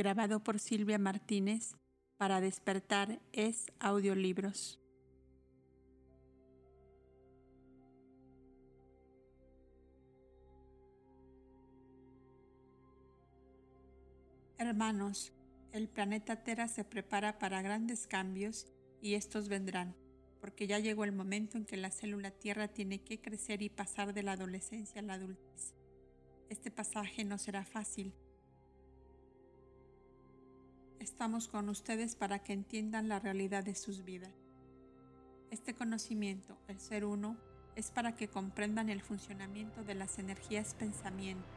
grabado por Silvia Martínez para despertar es audiolibros. Hermanos, el planeta Tierra se prepara para grandes cambios y estos vendrán, porque ya llegó el momento en que la célula Tierra tiene que crecer y pasar de la adolescencia a la adultez. Este pasaje no será fácil. Estamos con ustedes para que entiendan la realidad de sus vidas. Este conocimiento, el ser uno, es para que comprendan el funcionamiento de las energías pensamiento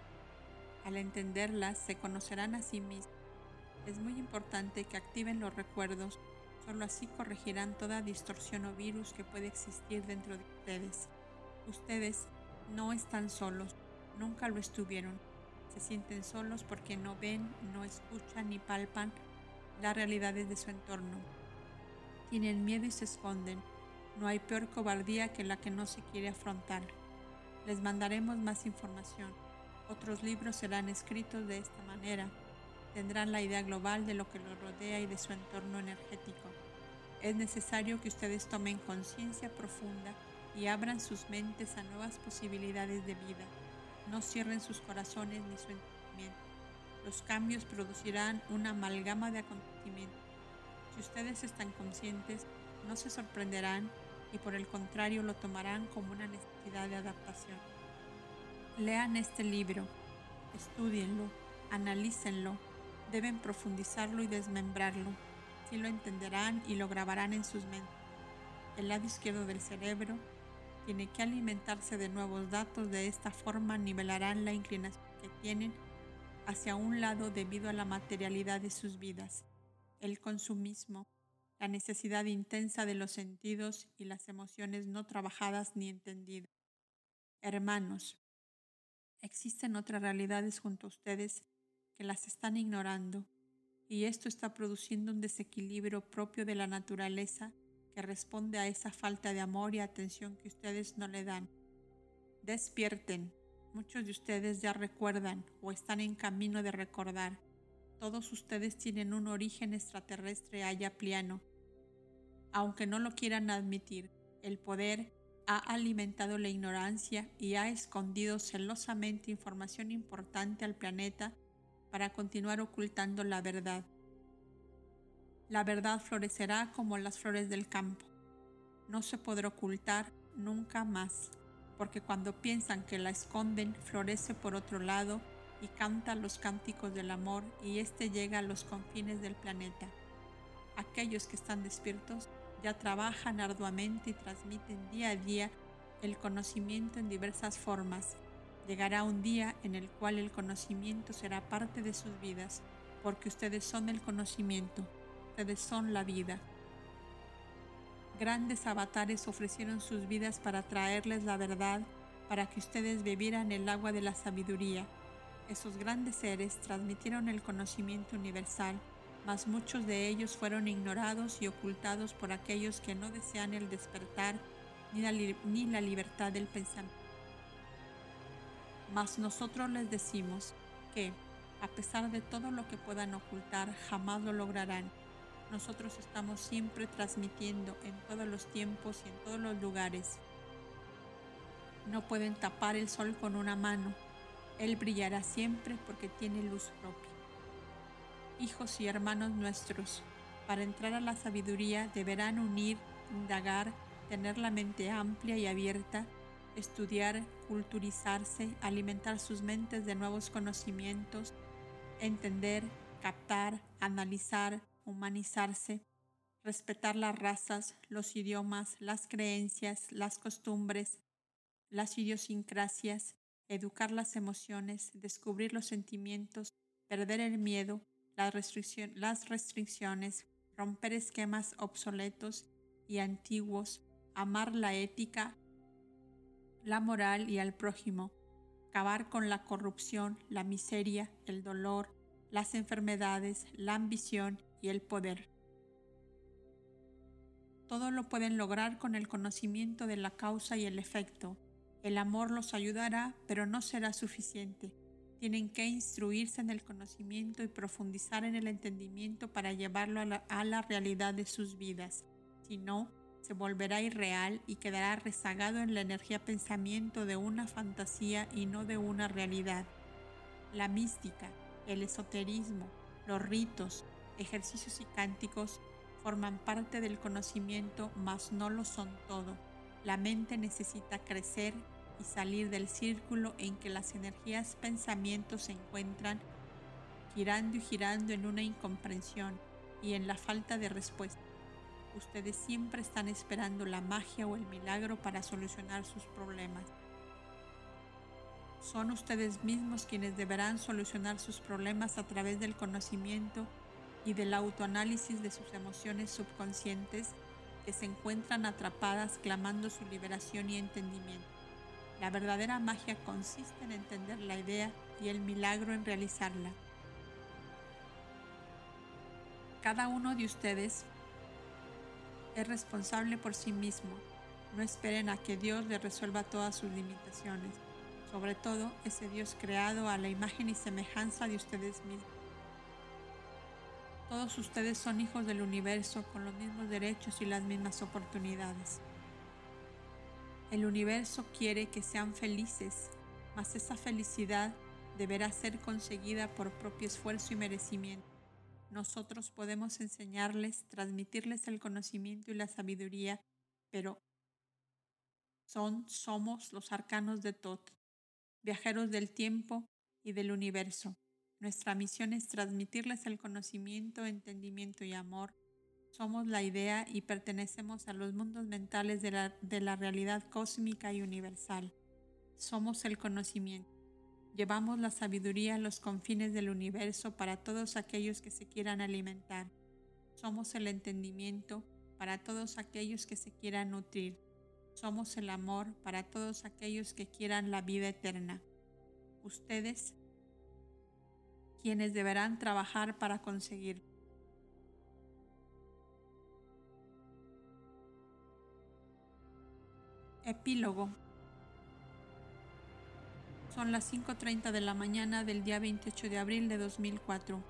al entenderlas, se conocerán a sí mismos. Es muy importante que activen los recuerdos, solo así corregirán toda distorsión o virus que puede existir dentro de ustedes. Ustedes no están solos, nunca lo estuvieron. Se sienten solos porque no ven, no escuchan ni palpan las realidades de su entorno. Tienen miedo y se esconden. No hay peor cobardía que la que no se quiere afrontar. Les mandaremos más información otros libros serán escritos de esta manera. Tendrán la idea global de lo que los rodea y de su entorno energético. Es necesario que ustedes tomen conciencia profunda y abran sus mentes a nuevas posibilidades de vida. No cierren sus corazones ni su entendimiento. Los cambios producirán una amalgama de acontecimientos. Si ustedes están conscientes, no se sorprenderán y por el contrario lo tomarán como una necesidad de adaptación. Lean este libro, estudienlo, analícenlo, deben profundizarlo y desmembrarlo. Si lo entenderán y lo grabarán en sus mentes. El lado izquierdo del cerebro tiene que alimentarse de nuevos datos, de esta forma nivelarán la inclinación que tienen hacia un lado debido a la materialidad de sus vidas, el consumismo, la necesidad intensa de los sentidos y las emociones no trabajadas ni entendidas. Hermanos, Existen otras realidades junto a ustedes que las están ignorando y esto está produciendo un desequilibrio propio de la naturaleza que responde a esa falta de amor y atención que ustedes no le dan. Despierten. Muchos de ustedes ya recuerdan o están en camino de recordar. Todos ustedes tienen un origen extraterrestre allá pliano. Aunque no lo quieran admitir, el poder ha alimentado la ignorancia y ha escondido celosamente información importante al planeta para continuar ocultando la verdad. La verdad florecerá como las flores del campo. No se podrá ocultar nunca más, porque cuando piensan que la esconden, florece por otro lado y canta los cánticos del amor y éste llega a los confines del planeta. Aquellos que están despiertos ya trabajan arduamente y transmiten día a día el conocimiento en diversas formas. Llegará un día en el cual el conocimiento será parte de sus vidas, porque ustedes son el conocimiento, ustedes son la vida. Grandes avatares ofrecieron sus vidas para traerles la verdad, para que ustedes bebieran el agua de la sabiduría. Esos grandes seres transmitieron el conocimiento universal mas muchos de ellos fueron ignorados y ocultados por aquellos que no desean el despertar ni la, ni la libertad del pensamiento. Mas nosotros les decimos que, a pesar de todo lo que puedan ocultar, jamás lo lograrán. Nosotros estamos siempre transmitiendo en todos los tiempos y en todos los lugares. No pueden tapar el sol con una mano. Él brillará siempre porque tiene luz propia hijos y hermanos nuestros. Para entrar a la sabiduría deberán unir, indagar, tener la mente amplia y abierta, estudiar, culturizarse, alimentar sus mentes de nuevos conocimientos, entender, captar, analizar, humanizarse, respetar las razas, los idiomas, las creencias, las costumbres, las idiosincrasias, educar las emociones, descubrir los sentimientos, perder el miedo, las, restricciones, romper esquemas obsoletos y antiguos, amar la ética, la moral y al prójimo, acabar con la corrupción, la miseria, el dolor, las enfermedades, la ambición y el poder. Todo lo pueden lograr con el conocimiento de la causa y el efecto. El amor los ayudará, pero no será suficiente Tienen que instruirse en el conocimiento y profundizar en el entendimiento para llevarlo a la, a la realidad de sus vidas. Si no, se volverá irreal y quedará rezagado en la energía pensamiento de una fantasía y no de una realidad. La mística, el esoterismo, los ritos, ejercicios y cánticos forman parte del conocimiento, mas no lo son todo. La mente necesita crecer y salir del círculo en que las energías pensamientos se encuentran girando y girando en una incomprensión y en la falta de respuesta. Ustedes siempre están esperando la magia o el milagro para solucionar sus problemas. Son ustedes mismos quienes deberán solucionar sus problemas a través del conocimiento y del autoanálisis de sus emociones subconscientes que se encuentran atrapadas clamando su liberación y entendimiento. La verdadera magia consiste en entender la idea y el milagro en realizarla. Cada uno de ustedes es responsable por sí mismo. No esperen a que Dios le resuelva todas sus limitaciones, sobre todo ese Dios creado a la imagen y semejanza de ustedes mismos. Todos ustedes son hijos del universo con los mismos derechos y las mismas oportunidades. El universo quiere que sean felices, mas esa felicidad deberá ser conseguida por propio esfuerzo y merecimiento. Nosotros podemos enseñarles, transmitirles el conocimiento y la sabiduría, pero son, somos los arcanos de Tot, viajeros del tiempo y del universo. Nuestra misión es transmitirles el conocimiento, entendimiento y amor. Somos la idea y pertenecemos a los mundos mentales de la, de la realidad cósmica y universal. Somos el conocimiento. Llevamos la sabiduría a los confines del universo para todos aquellos que se quieran alimentar. Somos el entendimiento para todos aquellos que se quieran nutrir. Somos el amor para todos aquellos que quieran la vida eterna. Ustedes quienes deberán trabajar para conseguir. Epílogo. Son las 5.30 de la mañana del día 28 de abril de 2004.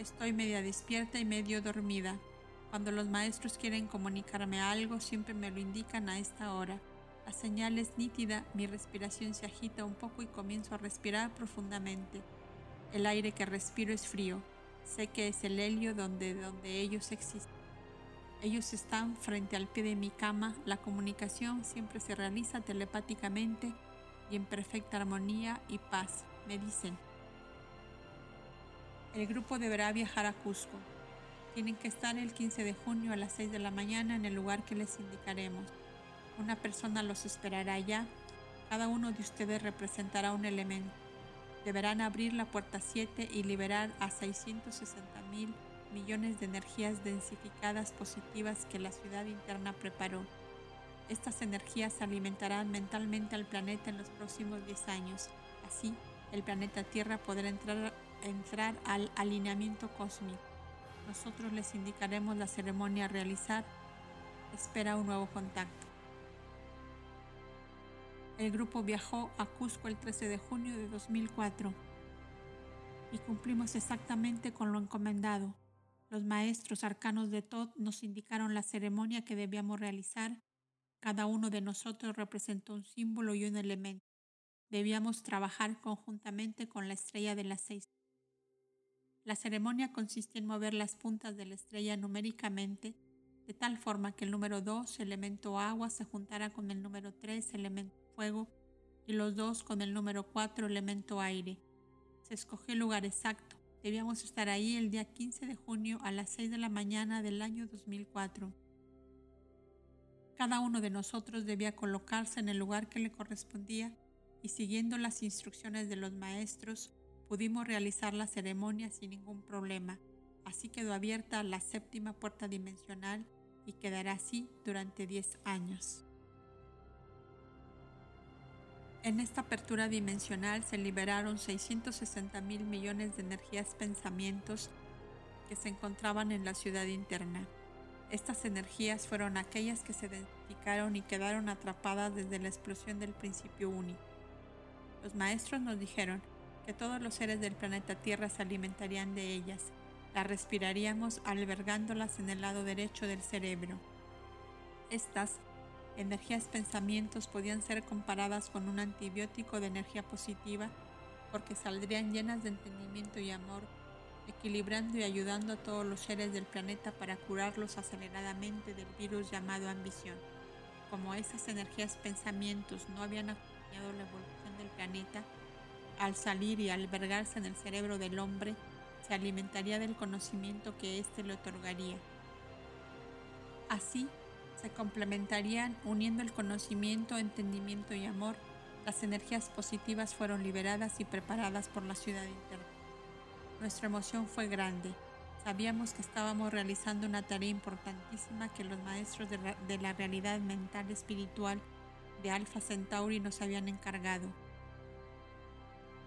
Estoy media despierta y medio dormida. Cuando los maestros quieren comunicarme algo, siempre me lo indican a esta hora. La señal es nítida, mi respiración se agita un poco y comienzo a respirar profundamente. El aire que respiro es frío. Sé que es el helio donde, donde ellos existen. Ellos están frente al pie de mi cama. La comunicación siempre se realiza telepáticamente y en perfecta armonía y paz, me dicen. El grupo deberá viajar a Cusco. Tienen que estar el 15 de junio a las 6 de la mañana en el lugar que les indicaremos. Una persona los esperará allá. Cada uno de ustedes representará un elemento deberán abrir la puerta 7 y liberar a 660 mil millones de energías densificadas positivas que la ciudad interna preparó. Estas energías alimentarán mentalmente al planeta en los próximos 10 años. Así, el planeta Tierra podrá entrar, entrar al alineamiento cósmico. Nosotros les indicaremos la ceremonia a realizar. Espera un nuevo contacto. El grupo viajó a Cusco el 13 de junio de 2004 y cumplimos exactamente con lo encomendado. Los maestros arcanos de Todd nos indicaron la ceremonia que debíamos realizar. Cada uno de nosotros representó un símbolo y un elemento. Debíamos trabajar conjuntamente con la estrella de las seis. La ceremonia consiste en mover las puntas de la estrella numéricamente de tal forma que el número 2, elemento agua, se juntara con el número 3, elemento fuego, y los dos con el número 4, elemento aire. Se escogió el lugar exacto. Debíamos estar ahí el día 15 de junio a las 6 de la mañana del año 2004. Cada uno de nosotros debía colocarse en el lugar que le correspondía y siguiendo las instrucciones de los maestros pudimos realizar la ceremonia sin ningún problema. Así quedó abierta la séptima puerta dimensional y quedará así durante 10 años. En esta apertura dimensional se liberaron 660 mil millones de energías pensamientos que se encontraban en la ciudad interna. Estas energías fueron aquellas que se identificaron y quedaron atrapadas desde la explosión del principio único. Los maestros nos dijeron, que todos los seres del planeta Tierra se alimentarían de ellas. Las respiraríamos albergándolas en el lado derecho del cerebro. Estas energías pensamientos podían ser comparadas con un antibiótico de energía positiva porque saldrían llenas de entendimiento y amor, equilibrando y ayudando a todos los seres del planeta para curarlos aceleradamente del virus llamado ambición. Como esas energías pensamientos no habían acompañado la evolución del planeta, al salir y albergarse en el cerebro del hombre, se alimentaría del conocimiento que éste le otorgaría. Así, se complementarían uniendo el conocimiento, entendimiento y amor. Las energías positivas fueron liberadas y preparadas por la ciudad interna. Nuestra emoción fue grande. Sabíamos que estábamos realizando una tarea importantísima que los maestros de la, realidad mental espiritual de Alpha Centauri nos habían encargado.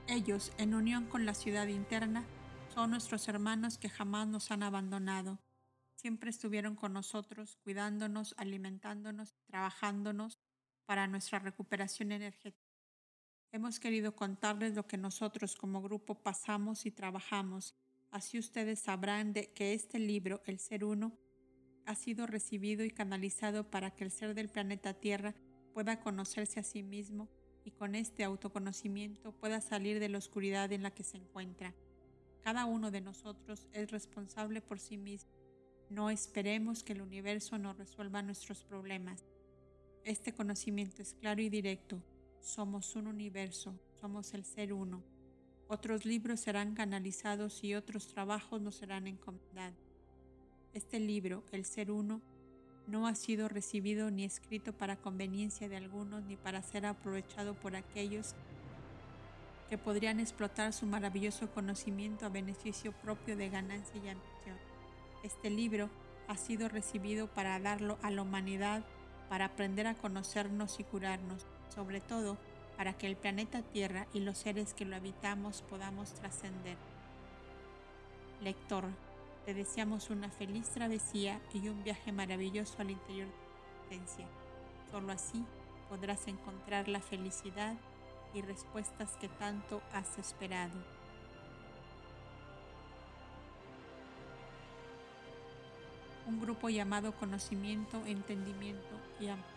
Ellos, en unión con la ciudad interna, son nuestros hermanos que jamás nos han abandonado. Siempre estuvieron con nosotros, cuidándonos, alimentándonos, trabajándonos para nuestra recuperación energética. Hemos querido contarles lo que nosotros como grupo pasamos y trabajamos. Así ustedes sabrán de que este libro, El Ser Uno, ha sido recibido y canalizado para que el ser del planeta Tierra pueda conocerse a sí mismo y con este autoconocimiento pueda salir de la oscuridad en la que se encuentra. Cada uno de nosotros es responsable por sí mismo. No esperemos que el universo nos resuelva nuestros problemas. Este conocimiento es claro y directo. Somos un universo, somos el ser uno. Otros libros serán canalizados y otros trabajos nos serán encomendados. Este libro, El Ser Uno, no ha sido recibido ni escrito para conveniencia de algunos ni para ser aprovechado por aquellos que podrían explotar su maravilloso conocimiento a beneficio propio de ganancia y ambición. Este libro ha sido recibido para darlo a la humanidad, para aprender a conocernos y curarnos, sobre todo para que el planeta Tierra y los seres que lo habitamos podamos trascender. Lector, te deseamos una feliz travesía y un viaje maravilloso al interior de tu existencia. Solo así podrás encontrar la felicidad y respuestas que tanto has esperado. Un grupo llamado conocimiento, entendimiento y amor.